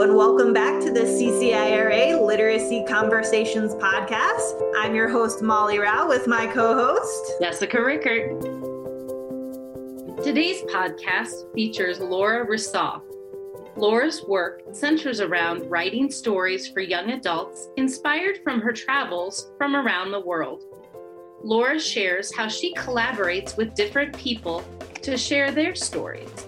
And welcome back to the CCIRA Literacy Conversations podcast. I'm your host, Molly Rao, with my co host, Jessica Rickert. Today's podcast features Laura Resau. Laura's work centers around writing stories for young adults inspired from her travels from around the world. Laura shares how she collaborates with different people to share their stories.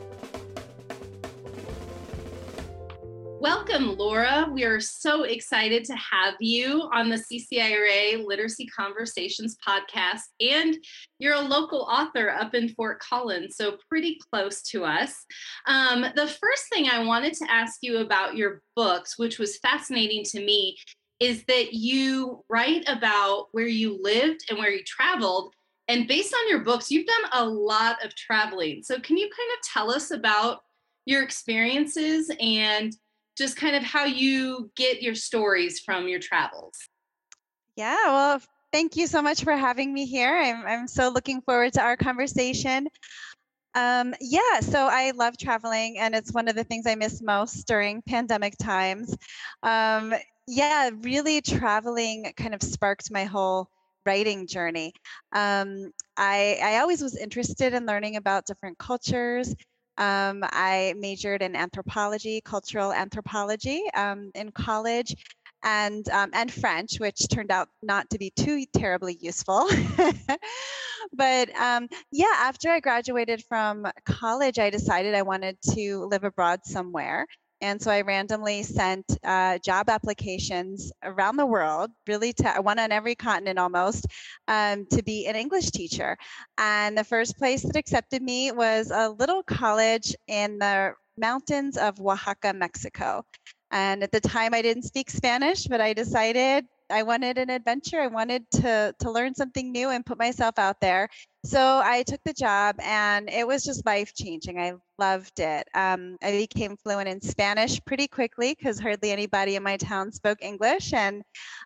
Welcome, Laura. We are so excited to have you on the CCIRA Literacy Conversations podcast. And you're a local author up in Fort Collins, so pretty close to us. Um, the first thing I wanted to ask you about your books, which was fascinating to me, is that you write about where you lived and where you traveled. And based on your books, you've done a lot of traveling. So, can you kind of tell us about your experiences and just kind of how you get your stories from your travels. Yeah, well, thank you so much for having me here. I'm, I'm so looking forward to our conversation. Um, yeah, so I love traveling, and it's one of the things I miss most during pandemic times. Um, yeah, really traveling kind of sparked my whole writing journey. Um, I, I always was interested in learning about different cultures um, I majored in anthropology, cultural anthropology um, in college, and um, and French, which turned out not to be too terribly useful. but um, yeah, after I graduated from college, I decided I wanted to live abroad somewhere. And so I randomly sent uh, job applications around the world, really to one on every continent almost, um, to be an English teacher. And the first place that accepted me was a little college in the mountains of Oaxaca, Mexico. And at the time, I didn't speak Spanish, but I decided I wanted an adventure. I wanted to to learn something new and put myself out there. So I took the job, and it was just life changing. I loved it. Um, I became fluent in Spanish pretty quickly because hardly anybody in my town spoke English, and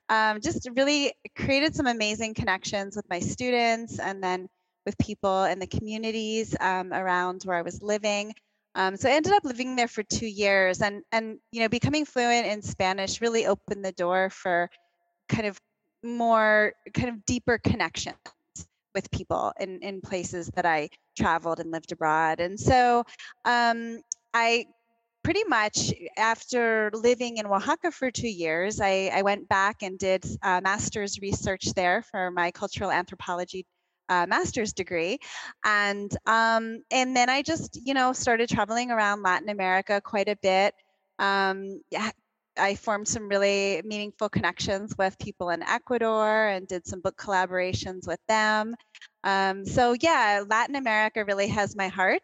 um, just really created some amazing connections with my students, and then with people in the communities um, around where I was living. Um, so I ended up living there for two years, and and you know becoming fluent in Spanish really opened the door for kind of more kind of deeper connections with people in, in places that I traveled and lived abroad. And so um, I pretty much after living in Oaxaca for two years, I, I went back and did uh, master's research there for my cultural anthropology uh, master's degree, and um, and then I just you know started traveling around Latin America quite a bit. Um, I formed some really meaningful connections with people in Ecuador and did some book collaborations with them. Um, so, yeah, Latin America really has my heart.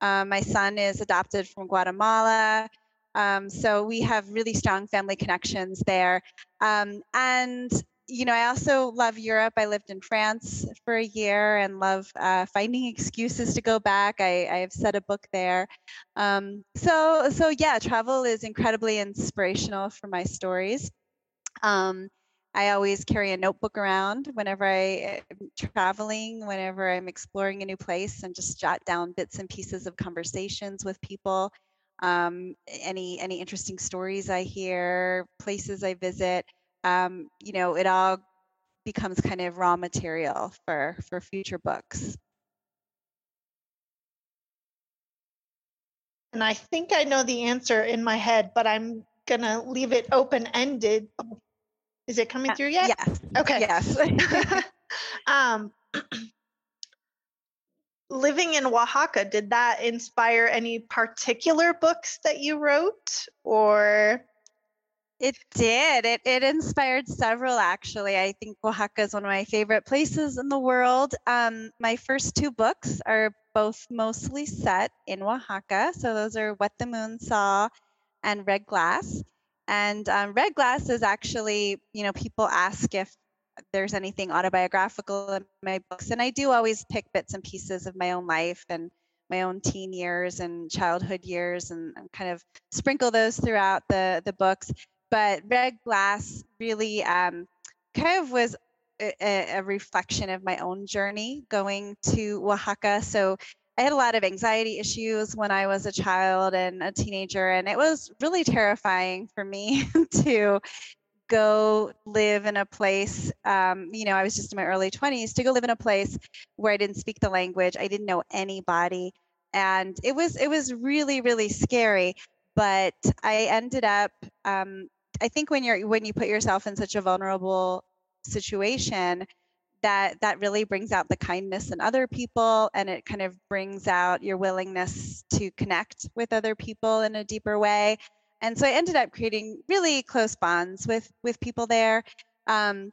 Um, my son is adopted from Guatemala. Um, so, we have really strong family connections there. Um, and you know, I also love Europe. I lived in France for a year and love uh, finding excuses to go back. I, I've set a book there. Um, so, so yeah, travel is incredibly inspirational for my stories. Um, I always carry a notebook around whenever I am eh, traveling, whenever I'm exploring a new place, and just jot down bits and pieces of conversations with people. Um, any any interesting stories I hear, places I visit um, you know, it all becomes kind of raw material for for future books. And I think I know the answer in my head, but I'm gonna leave it open ended. Is it coming through yet? Yes. Okay. Yes. um, living in Oaxaca, did that inspire any particular books that you wrote, or it did. It, it inspired several, actually. I think Oaxaca is one of my favorite places in the world. Um, my first two books are both mostly set in Oaxaca. So those are What the Moon Saw and Red Glass. And um, Red Glass is actually, you know, people ask if there's anything autobiographical in my books. And I do always pick bits and pieces of my own life and my own teen years and childhood years and, and kind of sprinkle those throughout the, the books but Red Glass really um, kind of was a, a, reflection of my own journey going to Oaxaca. So I had a lot of anxiety issues when I was a child and a teenager, and it was really terrifying for me to go live in a place. Um, you know, I was just in my early 20s to go live in a place where I didn't speak the language, I didn't know anybody, and it was it was really really scary. But I ended up. Um, I think when you're when you put yourself in such a vulnerable situation, that that really brings out the kindness in other people and it kind of brings out your willingness to connect with other people in a deeper way. And so i ended up creating really close bonds with with people there. Um,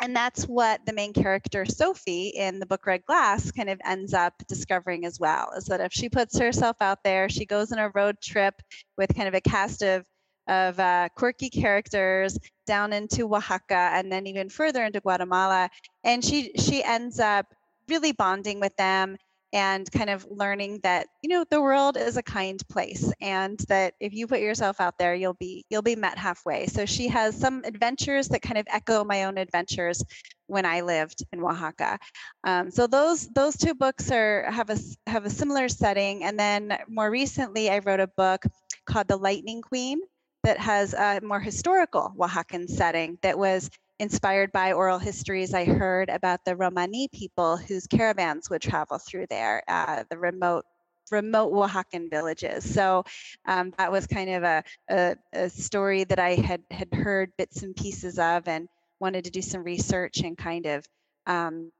and that's what the main character sophie in the book red glass kind of ends up discovering as well is that if she puts herself out there she goes on a road trip with kind of a cast of of uh, quirky characters down into Oaxaca and then even further into Guatemala. And she she ends up really bonding with them and kind of learning that you know the world is a kind place and that if you put yourself out there you'll be you'll be met halfway. So she has some adventures that kind of echo my own adventures when i lived in oaxaca. Um, so those those two books are have a have a similar setting. And then more recently i wrote a book called the lightning queen that has a more historical Oaxacan setting that was inspired by oral histories I heard about the Romani people whose caravans would travel through there, uh, the remote remote Oaxacan villages. So um, that was kind of a, a, a, story that I had had heard bits and pieces of and wanted to do some research and kind of um,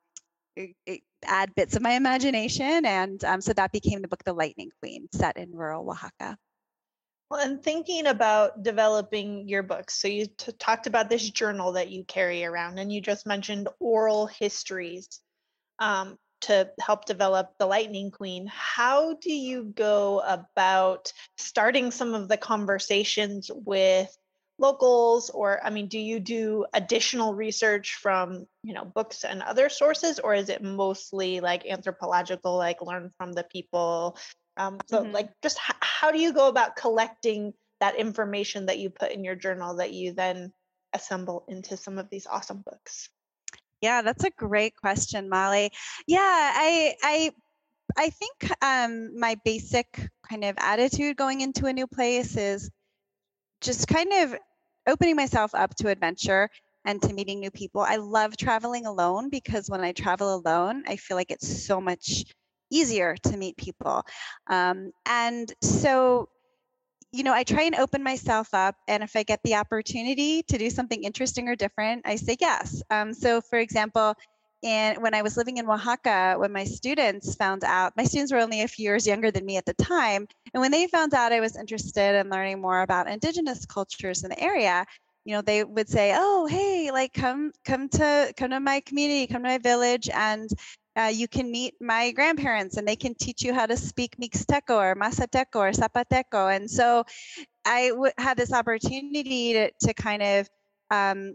add bits of my imagination. And um, so that became the book The Lightning Queen, set in rural Oaxaca. Well, and thinking about developing your books, so you t- talked about this journal that you carry around, and you just mentioned oral histories um, to help develop the Lightning Queen. How do you go about starting some of the conversations with locals, or I mean, do you do additional research from you know books and other sources, or is it mostly like anthropological, like learn from the people? Um, so, mm-hmm. like, just h- how do you go about collecting that information that you put in your journal that you then assemble into some of these awesome books? Yeah, that's a great question, Molly. Yeah, I I I think um, my basic kind of attitude going into a new place is just kind of opening myself up to adventure and to meeting new people. I love traveling alone because when I travel alone, I feel like it's so much easier to meet people. Um, and so, you know, I try and open myself up. And if I get the opportunity to do something interesting or different, I say yes. Um, so, for example, and when I was living in Oaxaca, when my students found out, my students were only a few years younger than me at the time, and when they found out I was interested in learning more about indigenous cultures in the area, you know, they would say, "Oh, hey, like come come to come to my community, come to my village, and uh, you can meet my grandparents and they can teach you how to speak Mixteco or Mazateco or Zapoteco. And so I w- had this opportunity to, to kind of um,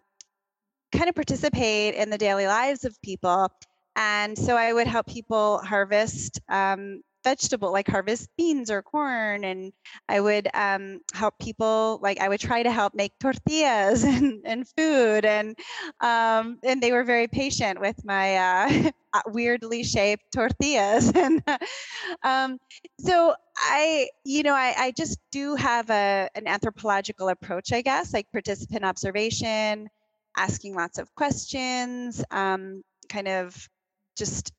kind of participate in the daily lives of people. And so I would help people harvest um, vegetable like harvest beans or corn and i would um, help people like i would try to help make tortillas and, and food and um, and they were very patient with my uh, uh weirdly shaped tortillas. And um, so i you know I, I just do have a, an anthropological approach i guess like participant observation asking lots of questions um, kind of just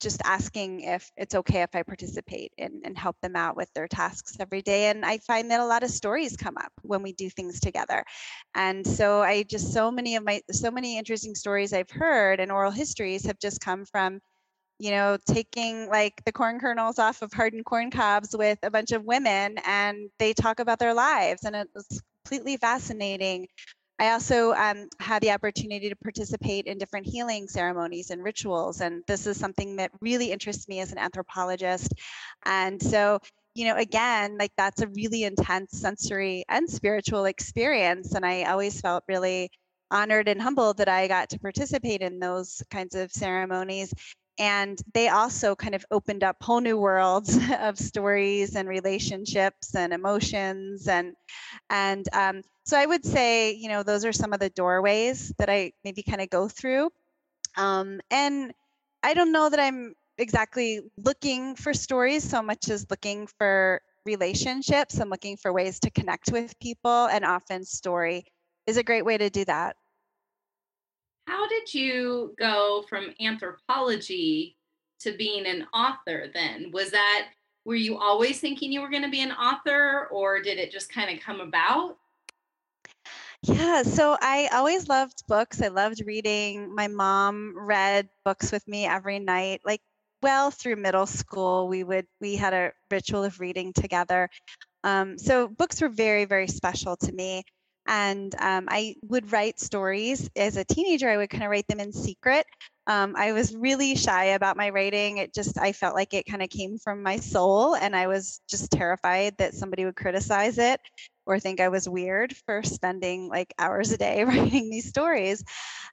just asking if it's okay if I participate and, and help them out with their tasks every day. And I find that a lot of stories come up when we do things together. And so I just so many of my so many interesting stories I've heard and oral histories have just come from you know, taking like the corn kernels off of hardened corn cobs with a bunch of women and they talk about their lives. And it was completely fascinating I also um, had the opportunity to participate in different healing ceremonies and rituals. And this is something that really interests me as an anthropologist. And so, you know, again, like that's a really intense sensory and spiritual experience. And I always felt really honored and humbled that I got to participate in those kinds of ceremonies and they also kind of opened up whole new worlds of stories and relationships and emotions and and um, so i would say you know those are some of the doorways that i maybe kind of go through um, and i don't know that i'm exactly looking for stories so much as looking for relationships and looking for ways to connect with people. And often story is a great way to do that. How did you go from anthropology to being an author then? Was that, were you always thinking you were going to be an author or did it just kind of come about? Yeah, so I always loved books. I loved reading. My mom read books with me every night. Like well through middle school, we would we had a ritual of reading together. Um, so books were very very special to me, and um, I would write stories as a teenager. I would kind of write them in secret. Um, I was really shy about my writing. It just I felt like it kind of came from my soul, and I was just terrified that somebody would criticize it or think I was weird for spending like hours a day writing these stories.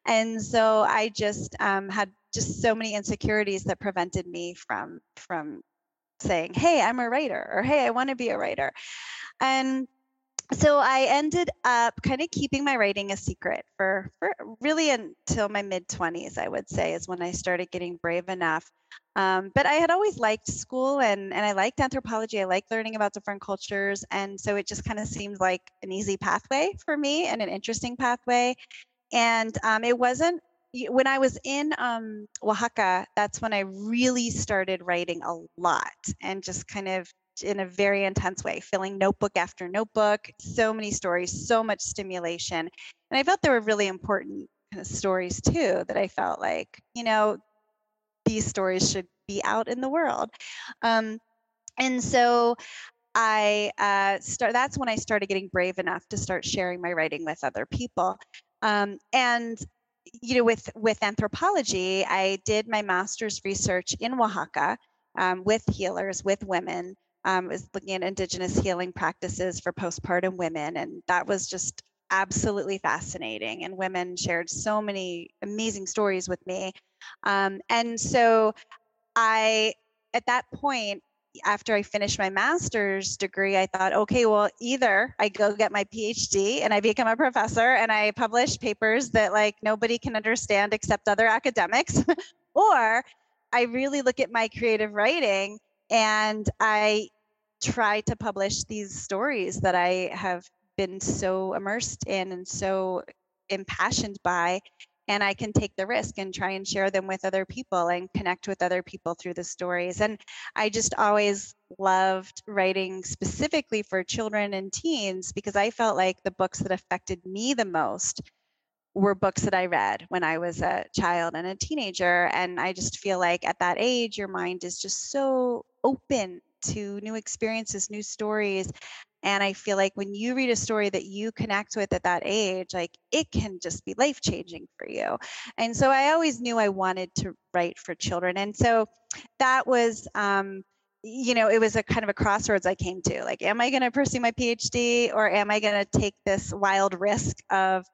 And so I just um, had just so many insecurities that prevented me from from saying, "Hey, I'm a writer," or "Hey, I want to be a writer," and so I ended up kind of keeping my writing a secret for, for really until my mid 20s, I would say, is when I started getting brave enough. Um, but I had always liked school and, and I liked anthropology. I liked learning about different cultures. And so it just kind of seemed like an easy pathway for me and an interesting pathway. And um, it wasn't when I was in um, Oaxaca, that's when I really started writing a lot and just kind of in a very intense way, filling notebook after notebook, so many stories, so much stimulation. And I felt there were really important kind of stories too that I felt like, you know, these stories should be out in the world. Um, and so I uh, start. That's when I started getting brave enough to start sharing my writing with other people. Um, and you know, with with anthropology, I did my master's research in Oaxaca um, with healers, with women. Um, was looking at indigenous healing practices for postpartum women, and that was just absolutely fascinating. And women shared so many amazing stories with me. Um, and so, I at that point after I finished my master's degree, I thought, okay, well, either I go get my PhD and I become a professor and I publish papers that like nobody can understand except other academics, or I really look at my creative writing and I try to publish these stories that I have been so immersed in and so impassioned by and I can take the risk and try and share them with other people and connect with other people through the stories. And I just always loved writing specifically for children and teens because I felt like the books that affected me the most were books that I read when I was a child and a teenager. And I just feel like at that age, your mind is just so open to new experiences, new stories. And I feel like when you read a story that you connect with at that age, like it can just be life changing for you. And so I always knew I wanted to write for children. And so that was, um, you know, it was a kind of a crossroads I came to. Like, am I going to pursue my PhD or am I going to take this wild risk of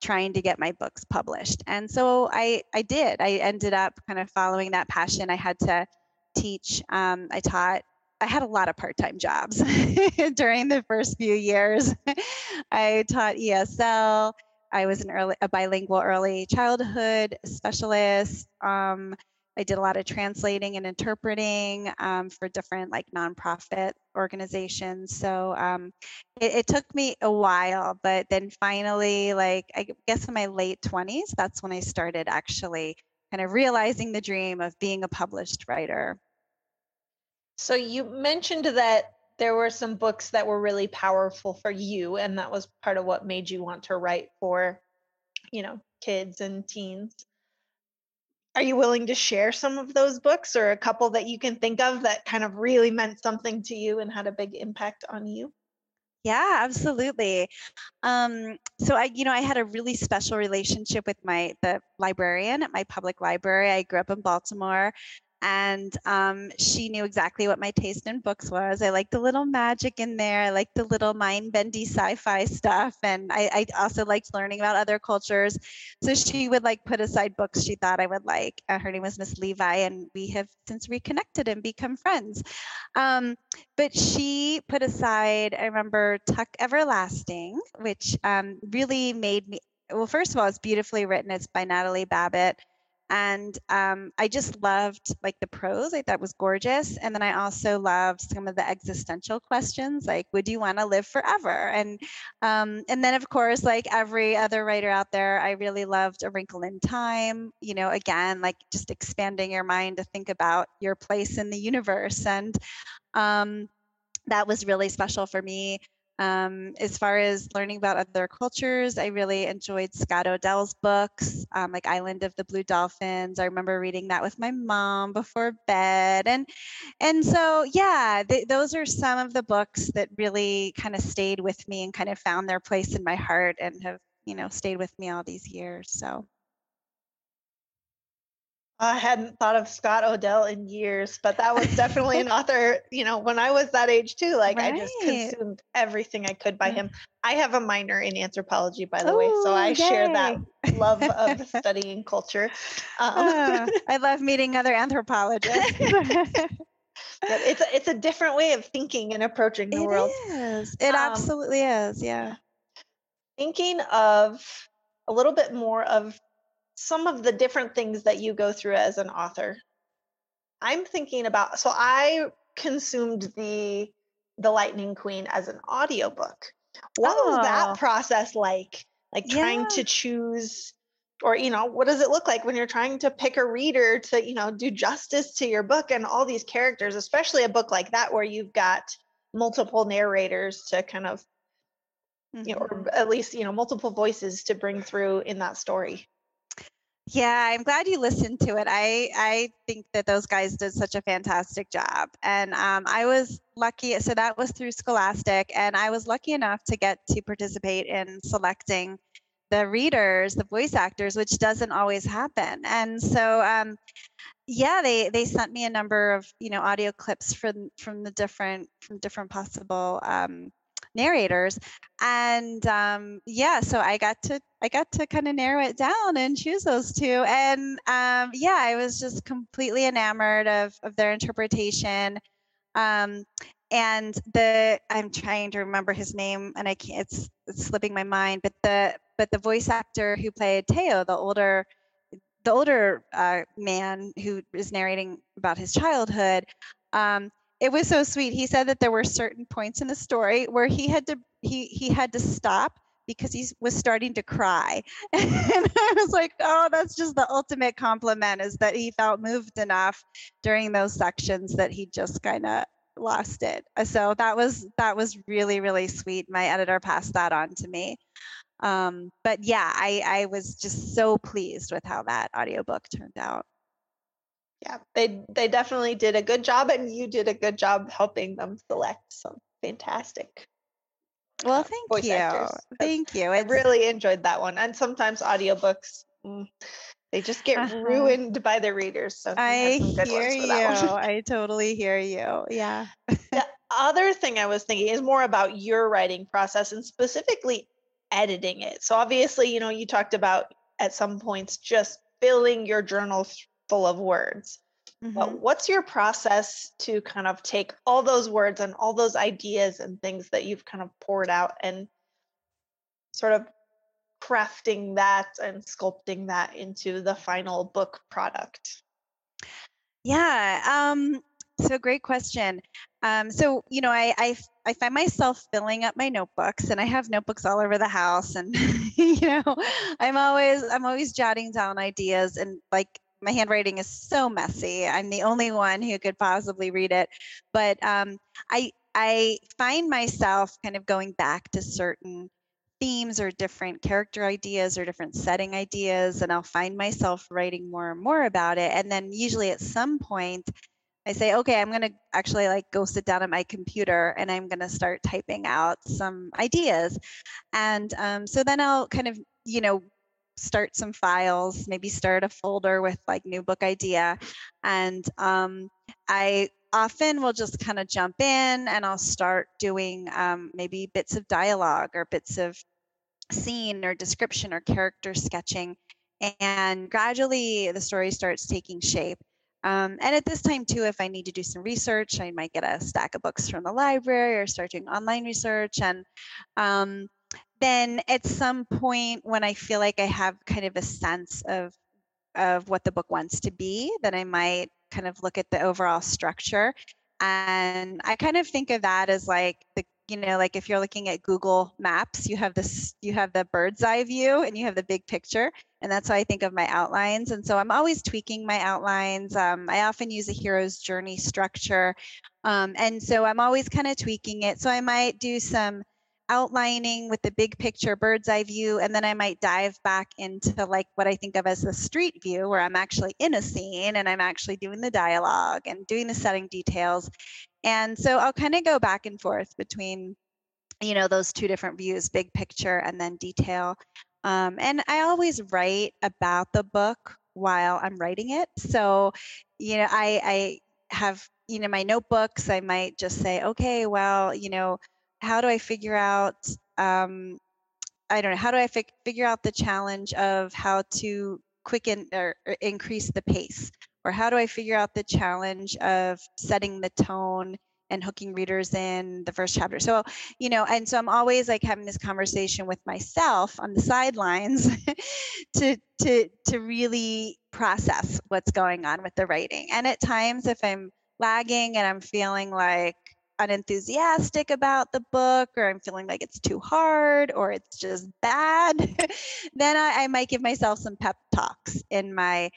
trying to get my books published? And so I, I did. I ended up kind of following that passion. I had to teach. Um, I taught I had a lot of part-time jobs during the first few years. I taught ESL. I was an early, a bilingual early childhood specialist. Um, I did a lot of translating and interpreting um, for different like nonprofit organizations. So um, it, it, took me a while, but then finally, like I guess in my late 20s, that's when I started actually kind of realizing the dream of being a published writer. So you mentioned that there were some books that were really powerful for you, and that was part of what made you want to write for, you know, kids and teens. Are you willing to share some of those books or a couple that you can think of that kind of really meant something to you and had a big impact on you? Yeah, absolutely. Um, so I, you know, I had a really special relationship with my the librarian at my public library. I grew up in Baltimore and um, she knew exactly what my taste in books was. I liked the little magic in there. I liked the little mind-bendy sci-fi stuff, and I, I, also liked learning about other cultures. So she would like put aside books she thought I would like. Uh, her name was Miss Levi, and we have since reconnected and become friends. Um, but she put aside, I remember Tuck Everlasting, which um, really made me. Well, first of all, it's beautifully written. It's by Natalie Babbitt and um, I just loved like the prose. I thought was gorgeous, and then I also loved some of the existential questions, like would you want to live forever? And um, and then of course, like every other writer out there, I really loved A Wrinkle in Time. You know, again, like just expanding your mind to think about your place in the universe, and um, that was really special for me. Um, as far as learning about other cultures, I really enjoyed Scott O'Dell's books, um, like Island of the Blue Dolphins. I remember reading that with my mom before bed, and and so yeah, th- those are some of the books that really kind of stayed with me and kind of found their place in my heart and have you know stayed with me all these years. So I hadn't thought of Scott O'Dell in years, but that was definitely an author, you know, when I was that age too. Like right. I just consumed everything I could by him. I have a minor in anthropology, by the Ooh, way, so I yay. share that love of studying culture. Um, uh, I love meeting other anthropologists. it's a, it's a different way of thinking and approaching the it world. Is. It um, absolutely is. Yeah. Thinking of a little bit more of some of the different things that you go through as an author. I'm thinking about so I consumed the the Lightning Queen as an audiobook. What oh. was that oh. process like? Like trying to choose or you know, what does it look like when you're trying to pick a reader to, you know, do justice to your book and all these characters, especially a book like that where you've got multiple narrators to kind of mm-hmm. you know, or mm-hmm. at least, you know, multiple voices to bring through in that story. Yeah, I'm glad you listened to it. I I think that those guys did such a fantastic job, and um, I was lucky. So that was through Scholastic, and I was lucky enough to get to participate in selecting the readers, the voice actors, which doesn't always happen. And so, um, yeah, they they sent me a number of you know audio clips from from the different from different possible um, narrators and um, yeah so i got to i got to kind of narrow it down and choose those two and um, yeah i was just completely enamored of of their interpretation um, and the i'm trying to remember his name and i can't it's, it's slipping my mind but the but the voice actor who played teo the older the older uh, man who is narrating about his childhood um, it was so sweet. He said that there were certain points in the story where he had to he he had to stop because he was starting to cry. and I was like, oh, that's just the ultimate compliment is that he felt moved enough during those sections that he just kind of lost it. So that was that was really really sweet. My editor passed that on to me. Um, but yeah, I I was just so pleased with how that audiobook turned out yeah they they definitely did a good job and you did a good job helping them select some fantastic well uh, thank you. actors. thank you. I really enjoyed that one and sometimes audiobooks mm, they just get uh-huh. ruined by the readers so i hear you. I totally hear you. Yeah. The other thing i was thinking is more about your writing process and specifically editing it. So obviously you know you talked about at some points just filling your journal full of words. Mm-hmm. But what's your process to kind of take all those words and all those ideas and things that you've kind of poured out and sort of crafting that and sculpting that into the final book product? Yeah, um, so great question. Um, so you know, I, I I find myself filling up my notebooks, and I have notebooks all over the house, and you know, I'm always I'm always jotting down ideas, and like my handwriting is so messy. I'm the only one who could possibly read it. But um, I I find myself kind of going back to certain themes or different character ideas or different setting ideas, and I'll find myself writing more and more about it. And then usually at some point, I say, okay, I'm going to actually like go sit down at my computer and I'm going to start typing out some ideas. And um, so then I'll kind of, you know, start some files, maybe start a folder with like new book idea. And um, I often will just kind of jump in and I'll start doing um, maybe bits of dialogue or bits of scene or description or character sketching. And gradually the story starts taking shape. Um, and at this time, too, if I need to do some research, I might get a stack of books from the library or start doing online research. And um, then at some point when I feel like I have kind of a sense of of what the book wants to be, then I might kind of look at the overall structure. And I kind of think of that as like the you know like if you're looking at google maps you have this you have the bird's eye view and you have the big picture and that's how i think of my outlines. And so i'm always tweaking my outlines. Um, i often use a hero's journey structure. Um, and so i'm always kind of tweaking it. So i might do some outlining with the big picture bird's eye view and then i might dive back into like what i think of as the street view where i'm actually in a scene and i'm actually doing the dialogue and doing the setting details. And so i'll kind of go back and forth between you know those two different views big picture and then detail. Um, and i always write about the book while i'm writing it. So you know i i have you know my notebooks. I might just say okay well you know how do I figure out um, I don't know how do I fi- figure out the challenge of how to quicken or, or increase the pace or how do I figure out the challenge of setting the tone and hooking readers in the first chapter. So, you know, and so I'm always like having this conversation with myself on the sidelines to to to really process what's going on with the writing. And at times if I'm lagging and I'm feeling like unenthusiastic about the book or I'm feeling like it's too hard or it's just bad, then I, I, might give myself some pep talks in my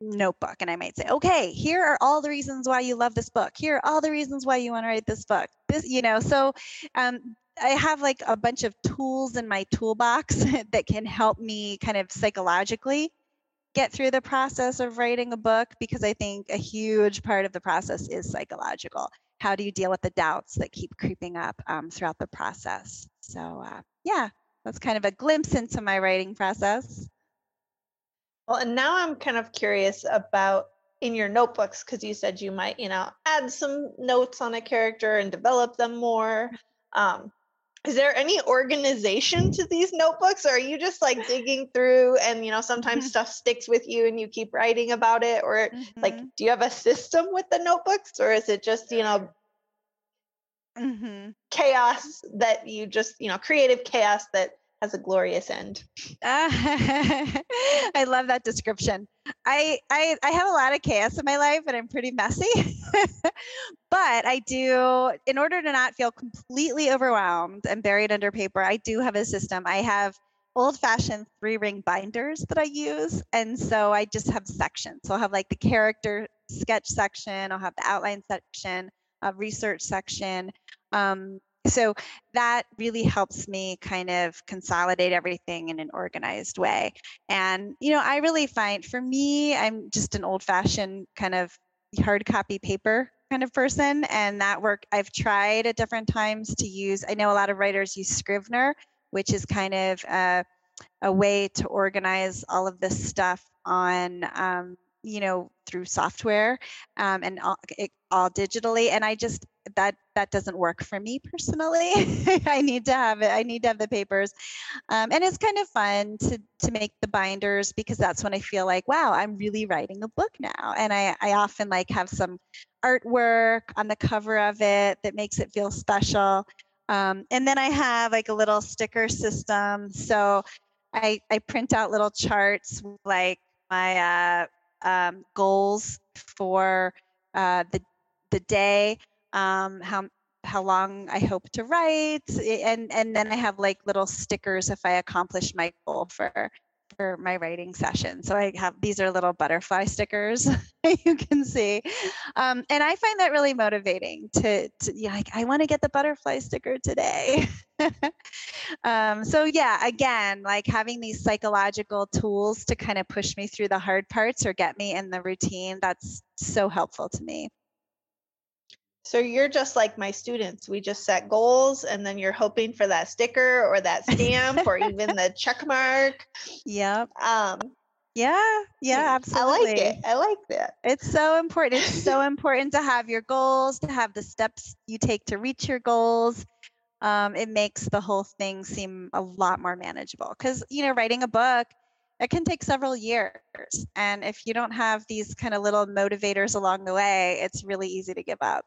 notebook and I might say, okay, here are all the reasons why you love this book. Here are all the reasons why you want to write this book. This, you know, so um, I have like a bunch of tools in my toolbox that can help me kind of psychologically get through the process of writing a book because I think a huge part of the process is psychological how do you deal with the doubts that keep creeping up um, throughout the process? So, uh, yeah, that's kind of a glimpse into my writing process. Well, and now I'm kind of curious about in your notebooks because you said you might, you know, add some notes on a character and develop them more. Um, is there any organization to these notebooks or are you just like digging through and you know sometimes mm-hmm. stuff sticks with you and you keep writing about it or mm-hmm. like do you have a system with the notebooks or is it just you know mm-hmm. chaos that you just you know creative chaos that has a glorious end. Uh, I love that description. I, I I have a lot of chaos in my life and I'm pretty messy. but I do in order to not feel completely overwhelmed and buried under paper, I do have a system. I have old-fashioned three-ring binders that I use and so I just have sections. So I'll have like the character sketch section, I'll have the outline section, a research section. Um, so that really helps me kind of consolidate everything in an organized way. And you know i really find for me i'm just an old fashioned kind of hard copy paper kind of person and that work i've tried at different times to use i know a lot of writers use scrivener which is kind of a, a way to organize all of this stuff on um, you know through software um, and all, it, all digitally and i just that that doesn't work for me personally. I need to have it i need to have the papers. Um, and it's kind of fun to to make the binders because that's when i feel like wow i'm really writing a book now. And i i often like have some artwork on the cover of it that makes it feel special. Um, and then i have like a little sticker system. So i i print out little charts like my uh, um, goals for uh, the the day, um, how how long I hope to write, and and then I have like little stickers if I accomplish my goal for for my writing session. So I have these are little butterfly stickers you can see, um, and I find that really motivating to, to you know, like I want to get the butterfly sticker today. um, so yeah, again, like having these psychological tools to kind of push me through the hard parts or get me in the routine. That's so helpful to me. So you're just like my students. We just set goals and then you're hoping for that sticker or that stamp or even the check mark. Yeah. Um yeah, yeah, absolutely. I like it. I like that. It's so important. It's so important to have your goals, to have the steps you take to reach your goals. Um, it makes the whole thing seem a lot more manageable because, you know, writing a book, it can take several years. And if you don't have these kind of little motivators along the way, it's really easy to give up.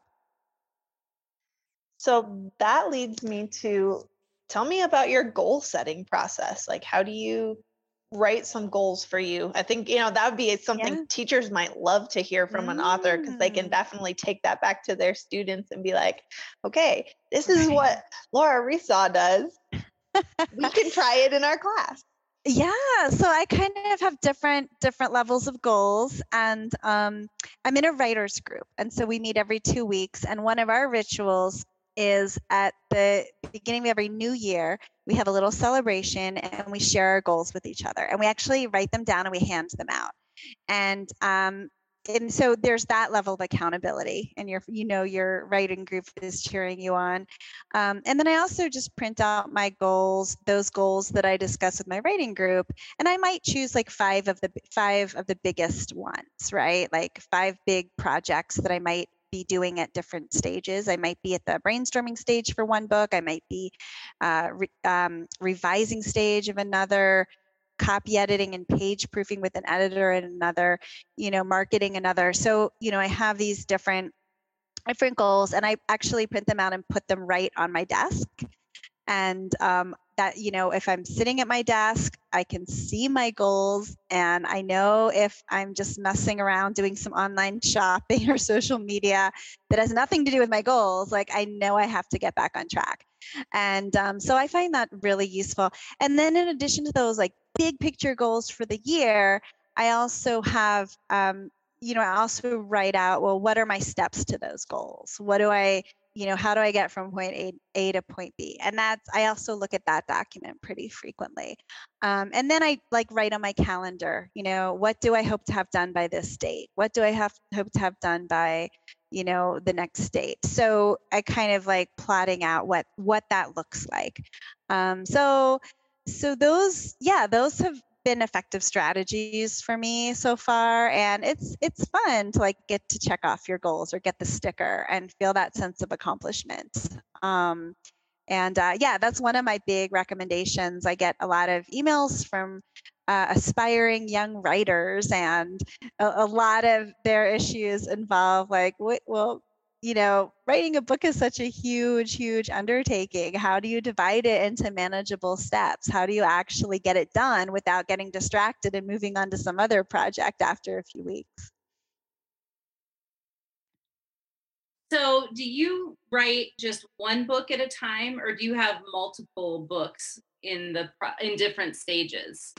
So that leads me to tell me about your goal setting process. Like, how do you write some goals for you. I think, you know, that would be something yeah. teachers might love to hear from mm. an author because they can mm. definitely take that back to their students and be like, okay, this is what Laura Resau does. we can try it in our class. Yeah, so I kind of have different different levels of goals, and um, I'm in a writers group, and so we meet every two weeks. And one of our rituals is at the beginning of every new year, we have a little celebration and we share our goals with each other. And we actually write them down and we hand them out. And um, and so there's that level of accountability and your you know your writing group is cheering you on um, and then i also just print out my goals those goals that i discuss with my writing group and i might choose like five of the five of the biggest ones right like five big projects that i might be doing at different stages. I might be at the brainstorming stage for one book. I might be uh, re- um, revising stage of another copy editing and page proofing with an editor and another you know marketing another so you know i have these different different goals and i actually print them out and put them right on my desk and um, that you know if i'm sitting at my desk i can see my goals and i know if i'm just messing around doing some online shopping or social media that has nothing to do with my goals like i know i have to get back on track. And um, so i find that really useful. And then in addition to those like big picture goals for the year i also have um, you know i also write out well what are my steps to those goals? What do i you know how do i get from point a, a to point b? And that's i also look at that document pretty frequently. Um, and then i like write on my calendar you know what do i hope to have done by this date? What do i have hope to have done by you know the next date? So i kind of like plotting out what what that looks like. Um, so so those yeah those have been effective strategies for me so far and it's it's fun to like get to check off your goals or get the sticker and feel that sense of accomplishment. Um, and uh, yeah that's one of my big recommendations. I get a lot of emails from uh, aspiring young writers and a, a, lot of their issues involve like what well you know, writing a book is such a huge, huge undertaking. How do you divide it into manageable steps? How do you actually get it done without getting distracted and moving on to some other project after a few weeks? So, do you write just one book at a time, or do you have multiple books in the in different stages?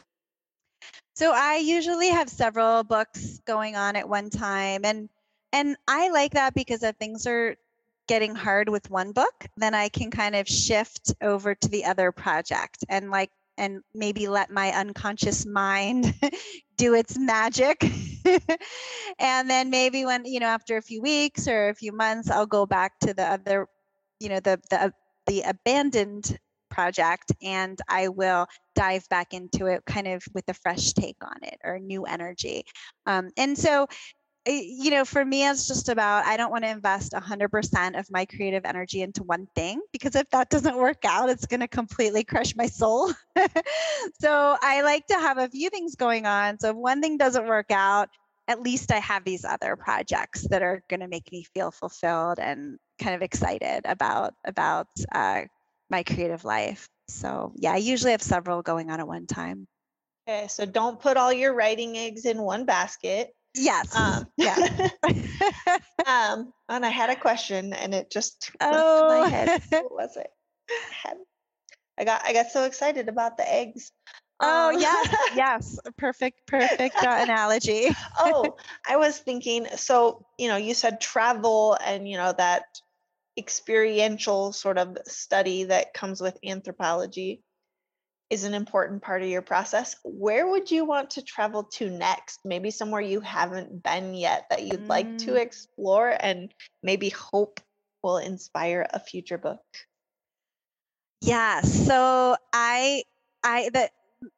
So, I usually have several books going on at one time, and and I like that because if things are getting hard with one book, then I can kind of shift over to the other project and like and maybe let my unconscious mind do its magic. and then maybe when, you know, after a few weeks or a few months, I'll go back to the other, you know, the the the abandoned project and I will dive back into it kind of with a fresh take on it or new energy. Um, and so you know, for me, it's just about I don't want to invest 100% of my creative energy into one thing because if that doesn't work out, it's going to completely crush my soul. so I like to have a few things going on. So if one thing doesn't work out, at least I have these other projects that are going to make me feel fulfilled and kind of excited about about uh, my creative life. So yeah, I usually have several going on at one time. Okay, so don't put all your writing eggs in one basket. Yes. Um, yeah. um, and I had a question, and it just oh my head. What was it? I, had, I got I got so excited about the eggs. Oh um, yes, yes, perfect, perfect uh, analogy. oh, I was thinking. So you know, you said travel, and you know that experiential sort of study that comes with anthropology is an important part of your process. Where would you want to travel to next? Maybe somewhere you haven't been yet that you'd mm. like to mm. explore and maybe hope will inspire a future book. Yeah, so I I the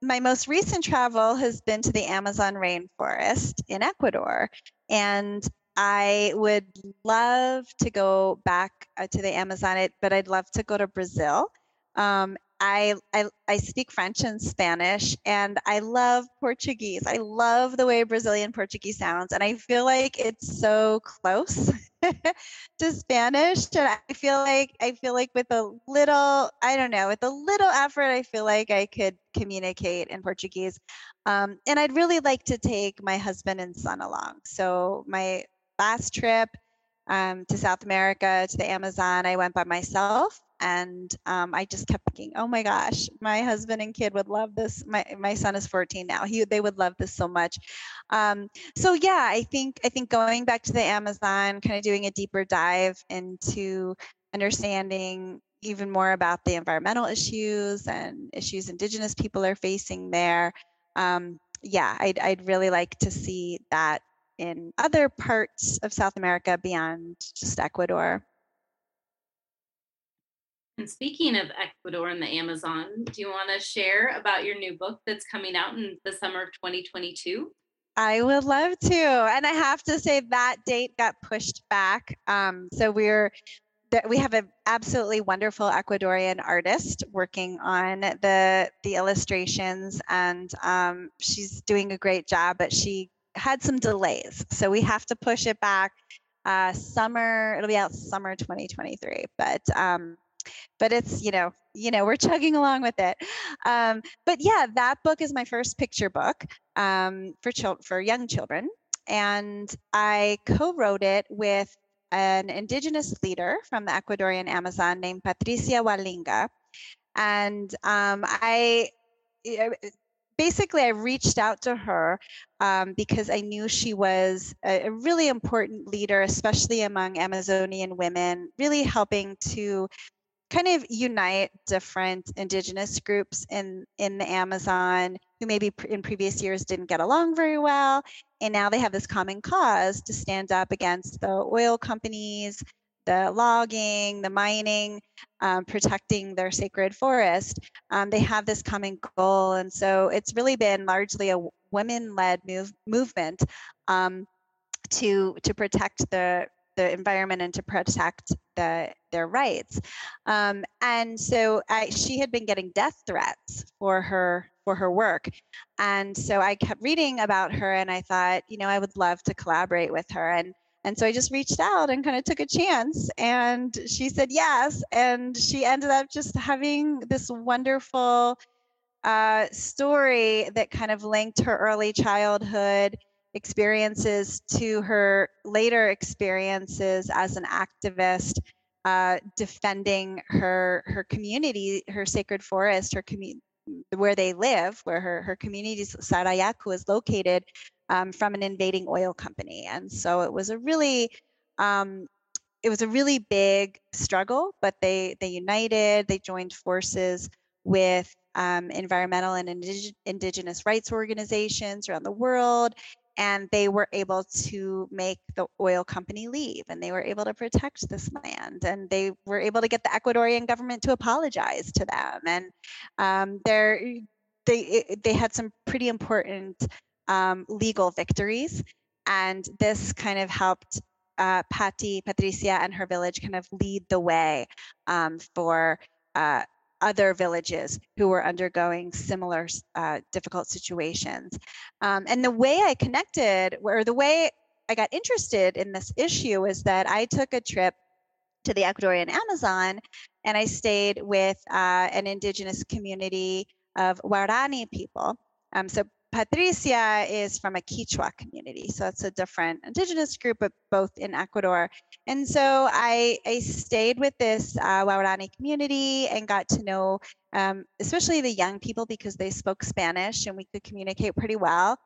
my most recent travel has been to the Amazon rainforest in Ecuador and I would love to go back uh, to the Amazon, but I'd love to go to Brazil. Um, I, I, I speak French and Spanish, and I love Portuguese. I love the way Brazilian Portuguese sounds, and I feel like it's so close to Spanish. And I feel like I feel like with a little, I don't know, with a little effort, I feel like I could communicate in Portuguese. Um, and I'd really like to take my husband and son along. So my last trip um, to South America, to the Amazon, I went by myself and um, I just kept thinking, oh my gosh, my husband and kid would love this. My my son is 14 now. He they would love this so much. Um, so yeah, I think I think going back to the Amazon, kind of doing a deeper dive into understanding even more about the environmental issues and issues Indigenous people are facing there. Um, yeah, I'd I'd really like to see that in other parts of South America beyond just Ecuador. And speaking of Ecuador and the Amazon, do you want to share about your new book that's coming out in the summer of 2022? I would love to. And I have to say that date got pushed back. Um, so we're we have an absolutely wonderful Ecuadorian artist working on the the illustrations, and um, she's doing a great job. But she had some delays, so we have to push it back. Uh, summer, it'll be out summer 2023. But um, but it's you know you know we're chugging along with it. Um, but yeah that book is my first picture book um, for children for young children and i co-wrote it with an indigenous leader from the ecuadorian amazon named patricia Gualinga and um, i basically i reached out to her um, because i knew she was a, a, really important leader especially among amazonian women really helping to kind of unite different indigenous groups in in the Amazon who maybe in previous years didn't get along very well and now they have this common cause to stand up against the oil companies the logging the mining um, protecting their sacred forest. Um, they have this common goal and so it's really been largely a women-led move, movement um, to to protect the the environment and to protect the, their rights. Um, and so I, she had been getting death threats for her for her work. And so I kept reading about her and I thought, you know, I would love to collaborate with her. And and so I just reached out and kind of took a chance. And she said yes. And she ended up just having this wonderful uh, story that kind of linked her early childhood experiences to her later experiences as an activist uh, defending her her community, her sacred forest, her community where they live, where her, her community, Sarayaku, is located um, from an invading oil company. And so it was a really, um, it was a really big struggle, but they, they united, they joined forces with um, environmental and indig- indigenous rights organizations around the world and they were able to make the oil company leave and they were able to protect this land and they were able to get the ecuadorian government to apologize to them. And um, they they had some pretty important um, legal victories and this kind of helped uh, Patty, Patricia, and her village kind of lead the way um, for uh, other villages who were undergoing similar uh, difficult situations. Um, and the way I connected, or the way I got interested in this issue, is that I took a trip to the Ecuadorian Amazon and I stayed with uh, an indigenous community of Waorani people. Um, so Patricia is from a Quechua community, so it's a different indigenous group, but both in Ecuador. And so I, I stayed with this uh, community and got to know, um, especially the young people, because they spoke Spanish and we could communicate pretty well.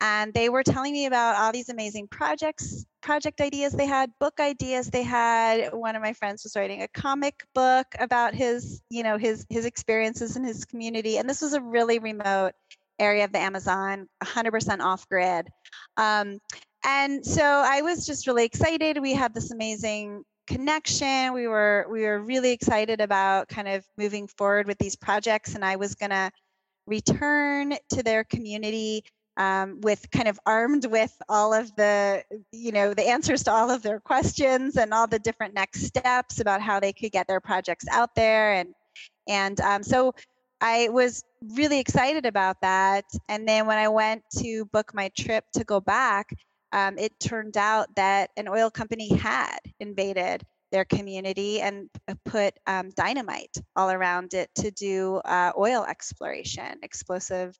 And they were telling me about all these amazing projects, project ideas they had, book ideas they had. One of my friends was writing a comic book about his, you know, his his experiences in his community. And this was a really remote area of the Amazon, 100% off grid. Um, and so I was just really excited. We had this amazing connection. We were we were really excited about kind of moving forward with these projects, and I was gonna return to their community um, with kind of armed with all of the you know the answers to all of their questions and all the different next steps about how they could get their projects out there and and um, so I was really excited about that. And then when I went to book my trip to go back, um, it turned out that an oil company had invaded their community and put um, dynamite all around it to do uh, oil exploration, explosive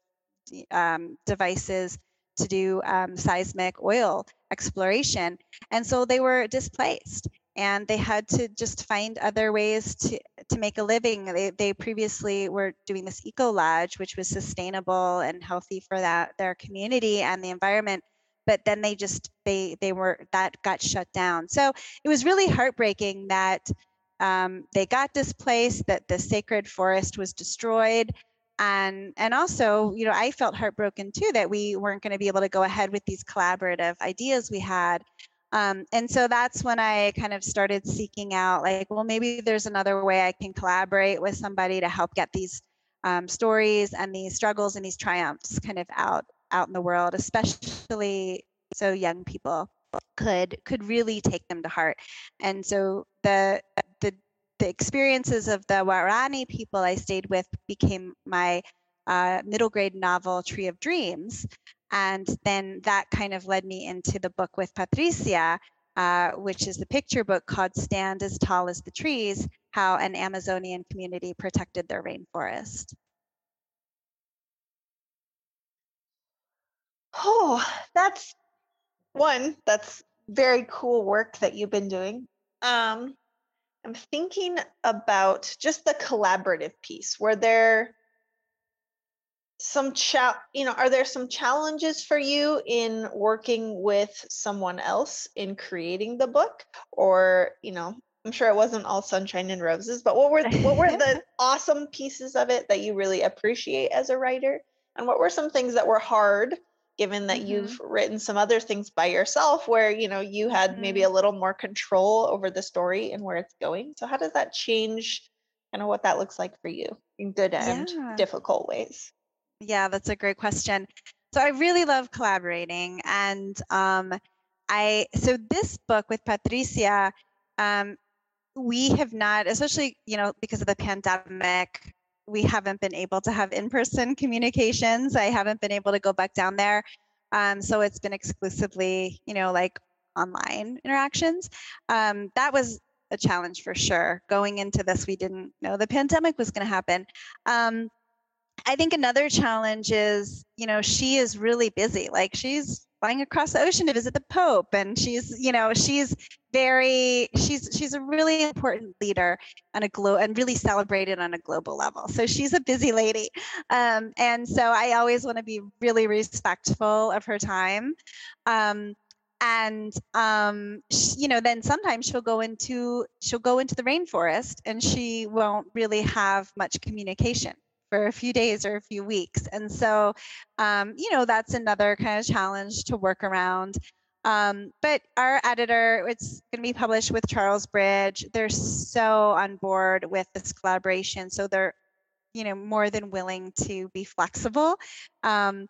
um, devices to do um, seismic oil exploration. And so they were displaced and they had to just find other ways to, to make a living. They, they previously were doing this eco lodge, which was sustainable and healthy for that their community and the environment. But then they just they they were that got shut down. So it was really heartbreaking that um, they got displaced, that the sacred forest was destroyed, and and also you know I felt heartbroken too that we weren't going to be able to go ahead with these collaborative ideas we had. Um, and so that's when I kind of started seeking out, like, well, maybe there's another way I can collaborate with somebody to help get these um, stories and these struggles and these triumphs kind of out out in the world, especially so young people could could really take them to heart. And so the the the experiences of the Waorani people I stayed with became my uh, middle grade novel Tree of Dreams, and then that kind of led me into the book with Patricia, uh, which is the picture book called Stand as Tall as the Trees How an Amazonian Community Protected Their Rainforest. Oh, that's one, that's very cool work that you've been doing. Um, I'm thinking about just the collaborative piece. Were there some cha- you know are there some challenges for you in working with someone else in creating the book or you know i'm sure it wasn't all sunshine and roses but what were what were the awesome pieces of it that you really appreciate as a writer and what were some things that were hard given that mm-hmm. you've written some other things by yourself where you know you had mm-hmm. maybe a little more control over the story and where it's going so how does that change kind of what that looks like for you in good and yeah. difficult ways yeah, that's a great question. So I really love collaborating, and um, I so this book with Patricia, um, we have not, especially you know because of the pandemic, we haven't been able to have in-person communications. I haven't been able to go back down there, um, so it's been exclusively you know like online interactions. Um, that was a challenge for sure. Going into this, we didn't know the pandemic was going to happen. Um, I think another challenge is, you know, she is really busy. Like she's flying across the ocean to visit the Pope, and she's, you know, she's very, she's she's a really important leader on a glo and really celebrated on a global level. So she's a busy lady, um, and so I always want to be really respectful of her time. Um, and um, she, you know then sometimes she'll go into she'll go into the rainforest and she won't really have much communication for a few days or a few weeks. And so, um, you know, that's another kind of challenge to work around. Um, but our editor, it's going to be published with Charlesbridge. They're so on board with this collaboration. So they're, you know, more than willing to be flexible. Um,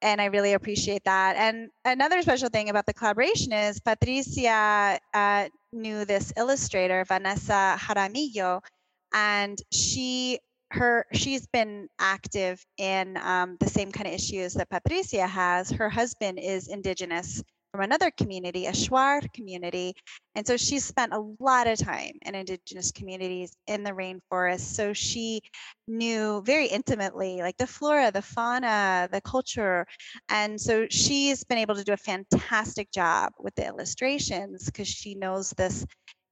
and I really appreciate that. And another special thing about the collaboration is Patricia uh, knew this illustrator, Vanessa Jaramillo, and she her she's been active in um, the same kind of issues that Patricia has. Her husband is indigenous from another community, a Shuar community, and so she's spent a lot of time in indigenous communities in the rainforest. So she knew very intimately, like the flora, the fauna, the culture, and so she's been able to do a fantastic job with the illustrations because she knows this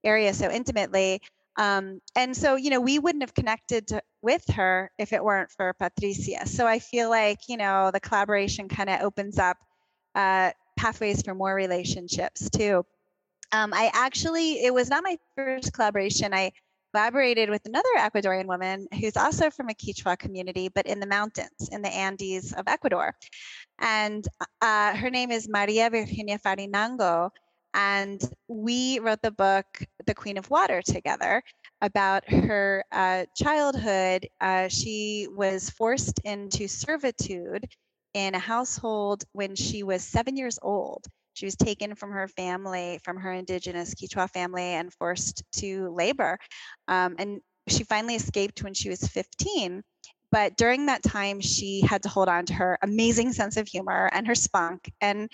area so intimately. Um, and so, you know, we wouldn't have connected to, with her if it weren't for Patricia. So I feel like, you know, the collaboration kind of opens up uh, pathways for more relationships too. Um, I actually, it was not my first collaboration. I collaborated with another Ecuadorian woman who's also from a Quechua community, but in the mountains, in the Andes of Ecuador. And uh, her name is Maria Virginia Farinango. And we wrote the book, The Queen of Water, together about her uh, childhood. Uh, she was forced into servitude in a household when she was seven years old. She was taken from her family, from her indigenous Quechua family, and forced to labor. Um, and she finally escaped when she was 15. But during that time, she had to hold on to her amazing sense of humor and her spunk and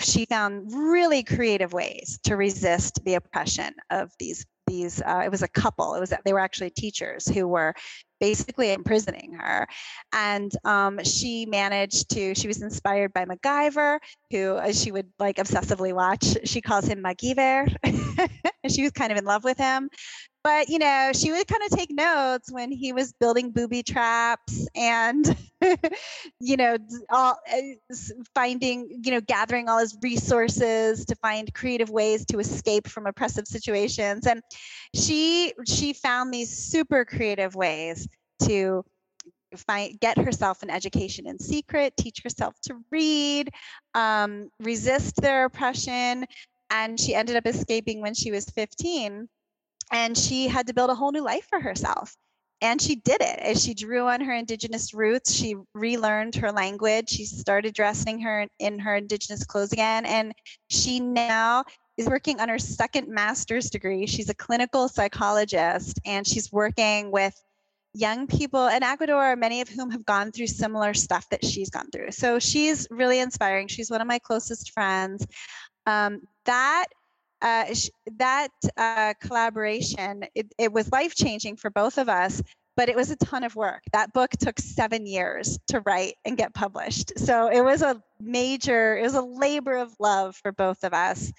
she found really creative ways to resist the oppression of these these uh, it was a couple it was they were actually teachers who were basically imprisoning her. And um, she managed to she was inspired by macgyver who uh, she would like obsessively watch. She calls him MacGyver she was kind of in love with him but you know she would kind of take notes when he was building booby traps and you know all uh, finding you know gathering all his resources to find creative ways to escape from oppressive situations. And she she found these super creative ways to find get herself an education in secret teach herself to read um, resist their oppression. And she ended up escaping when she was 15 and she had to build a whole new life for herself. And she did it. As she drew on her indigenous roots she relearned her language. She started dressing her in her indigenous clothes again. And she now is working on her second master's degree. She's a clinical psychologist and she's working with young people in ecuador many of whom have gone through similar stuff that she's gone through. So she's really inspiring. She's one of my closest friends. Um, that uh, that uh, collaboration, it, it was life changing for both of us, but it was a ton of work. That book took seven years to write and get published. So it was a major, it was a labor of love for both of us.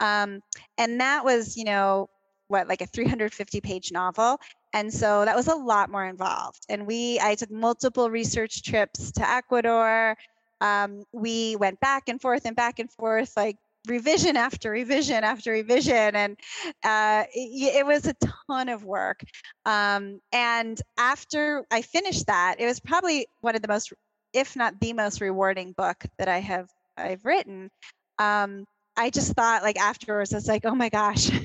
Um, and that was, you know, what, like a 350 page novel. And so that was a lot more involved. And we, I took multiple research trips to Ecuador. Um, we went back and forth and back and forth, like revision after revision after revision and uh, it, it, was a ton of work um, and after i finished that it was probably one of the most if not the most rewarding book that i have i've written um, i just thought like afterwards it's like oh my gosh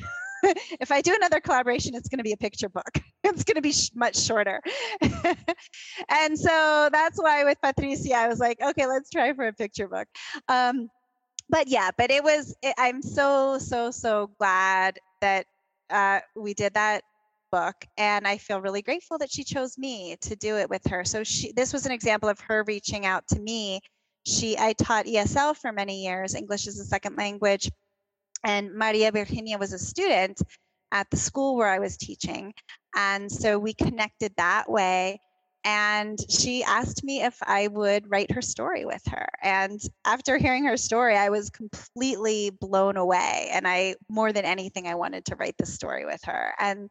if I do another collaboration, it's going to be a picture book. It's going to be sh- much shorter. and so that's why with Patricia, I was like, okay, let's try for a picture book. Um, but yeah, but it was, it, I'm so, so, so glad that uh, we did that book and i feel really grateful that she chose me to do it with her. So she this was an example of her reaching out to me. She i taught esl for many years english as a second language and maria virginia was a student at the school where i was teaching and so we connected that way and she asked me if I would write her story with her. And after hearing her story, I was completely blown away. And I, more than anything, I wanted to write the story with her. And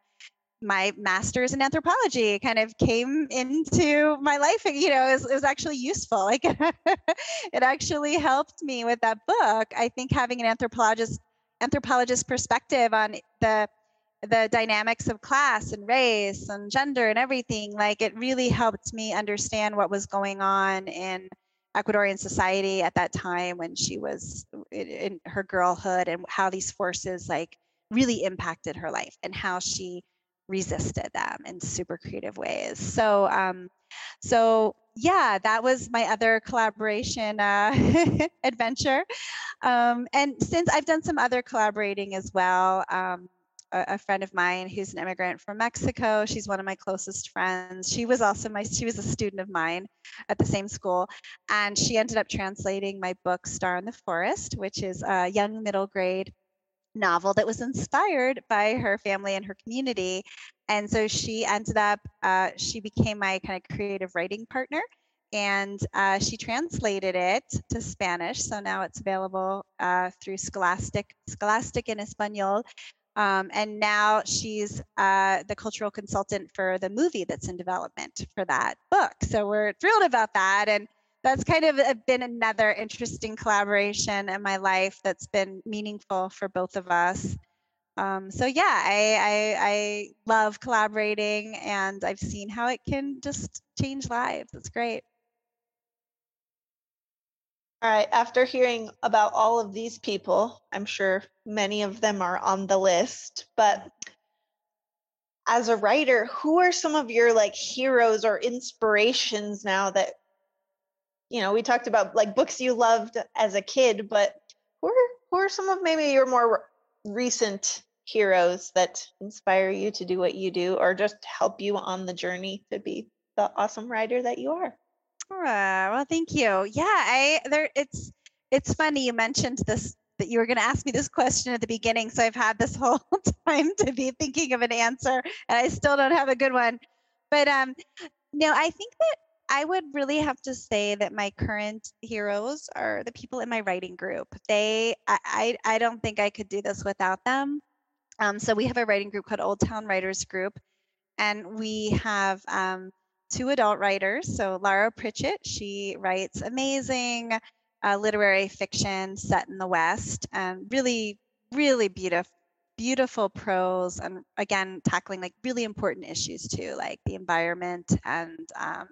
my master's in anthropology kind of came into my life. You know, it was, it was actually useful. Like it actually helped me with that book. I think having an anthropologist anthropologist perspective on the the dynamics of class and race and gender and everything like it really helped me understand what was going on in ecuadorian society at that time when she was in her girlhood and how these forces like really impacted her life and how she resisted them in super creative ways. So um so yeah that was my other collaboration uh, adventure. Um, and since i've done some other collaborating as well um, a, friend of mine who's an immigrant from Mexico. She's one of my closest friends. She was also my she was a student of mine at the same school, and she ended up translating my book Star in the Forest, which is a young middle grade novel that was inspired by her family and her community. And so she ended up uh, she became my kind of creative writing partner and uh, she translated it to Spanish. So now it's available uh, through Scholastic, Scholastic in Espanol, um, and now she's uh, the cultural consultant for the movie that's in development for that book. So we're thrilled about that. And that's kind of uh, been another interesting collaboration in my life that's been meaningful for both of us. Um, so yeah, I, I, I love collaborating, and I've seen how it can just change lives. It's great. All right, after hearing about all of these people, I'm sure many of them are on the list, but as a writer, who are some of your like heroes or inspirations now that you know, we talked about like books you loved as a kid, but who are who are some of maybe your more recent heroes that inspire you to do what you do or just help you on the journey to be the awesome writer that you are? Well, thank you. Yeah, I there it's it's funny you mentioned this that you were going to ask me this question at the beginning. So I've had this whole time to be thinking of an answer, and I still don't have a good one. But um, no, I think that I would really have to say that my current heroes are the people in my writing group. They, I, I, I don't think I could do this without them. Um, so we have a writing group called Old Town Writers Group, and we have um, two adult writers. So Laura Pritchett, she writes amazing uh, literary fiction set in the West, and really, really beautiful, beautiful prose, and again tackling like really important issues too, like the environment and um,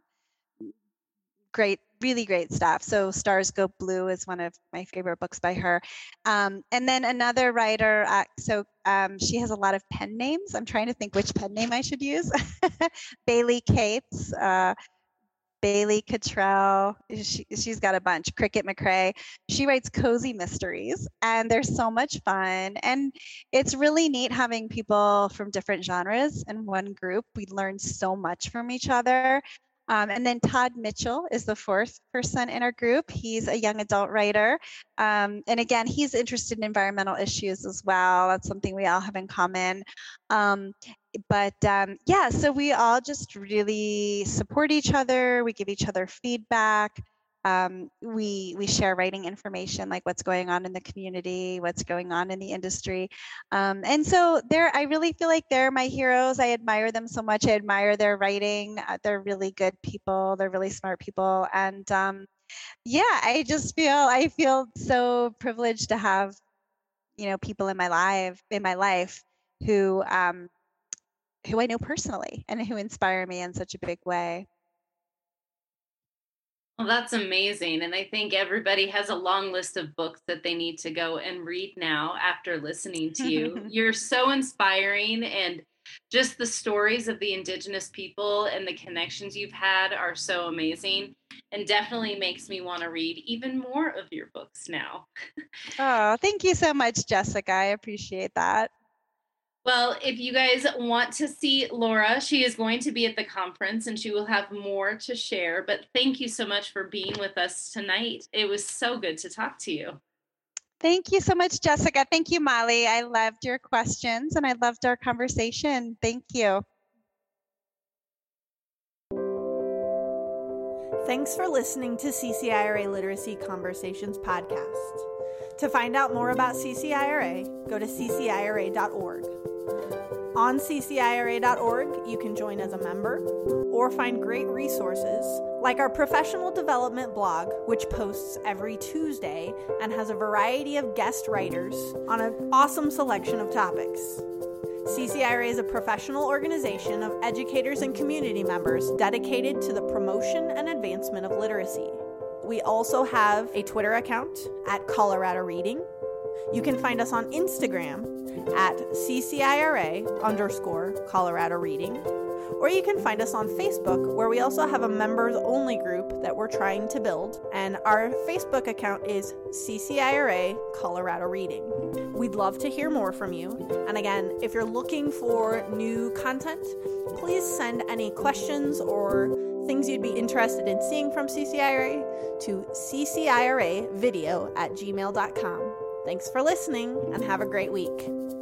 great, really great stuff. So Stars Go Blue is one of my favorite books by her. Um, and then another writer, uh, so um, she has a lot of pen names. I'm trying to think which pen name I should use. Bailey Cates. Uh, Bailey Cattrell. She, has got a bunch. Cricket McRae. She writes cozy mysteries, and they're so much fun. And it's really neat having people from different genres in one group. We learn so much from each other. Um, and then Todd Mitchell is the fourth person in our group. He's a young adult writer. Um, and again, he's interested in environmental issues as well. That's something we all have in common. Um, but um, yeah, so we all just really support each other. We give each other feedback um, we we share writing information like what's going on in the community what's going on in the industry. Um, and so they're i really feel like they're my heroes. I admire them so much. I admire their writing. Uh, they're really good people. They're really smart people. And um, yeah i just feel i feel so privileged to have you know people in my life in my life who um, who i know personally and who inspire me in such a big way well, that's amazing. And I think everybody has a long list of books that they need to go and read now after listening to you. You're so inspiring and just the stories of the indigenous people and the connections you've had are so amazing and definitely makes me want to read even more of your books now. oh, thank you so much, Jessica. I appreciate that. Well, if you guys want to see Laura, she is going to be at the conference and she will have more to share. But thank you so much for being with us tonight. It was so good to talk to you. Thank you so much, Jessica. Thank you, Molly. I loved your questions and I loved our conversation. Thank you. Thanks for listening to CCIRA Literacy Conversations podcast. To find out more about CCIRA, go to ccira.org. On ccira.org, you can join as a member or find great resources like our professional development blog, which posts every Tuesday and has a variety of guest writers on an awesome selection of topics. CCIRA is a professional organization of educators and community members dedicated to the promotion and advancement of literacy. We also have a Twitter account at Colorado Reading. You can find us on Instagram at CCIRA underscore Colorado Reading. Or you can find us on Facebook, where we also have a members only group that we're trying to build. And our Facebook account is CCIRA Colorado Reading. We'd love to hear more from you. And again, if you're looking for new content, please send any questions or things you'd be interested in seeing from CCIRA to cciravideo at gmail.com. Thanks for listening and have a great week.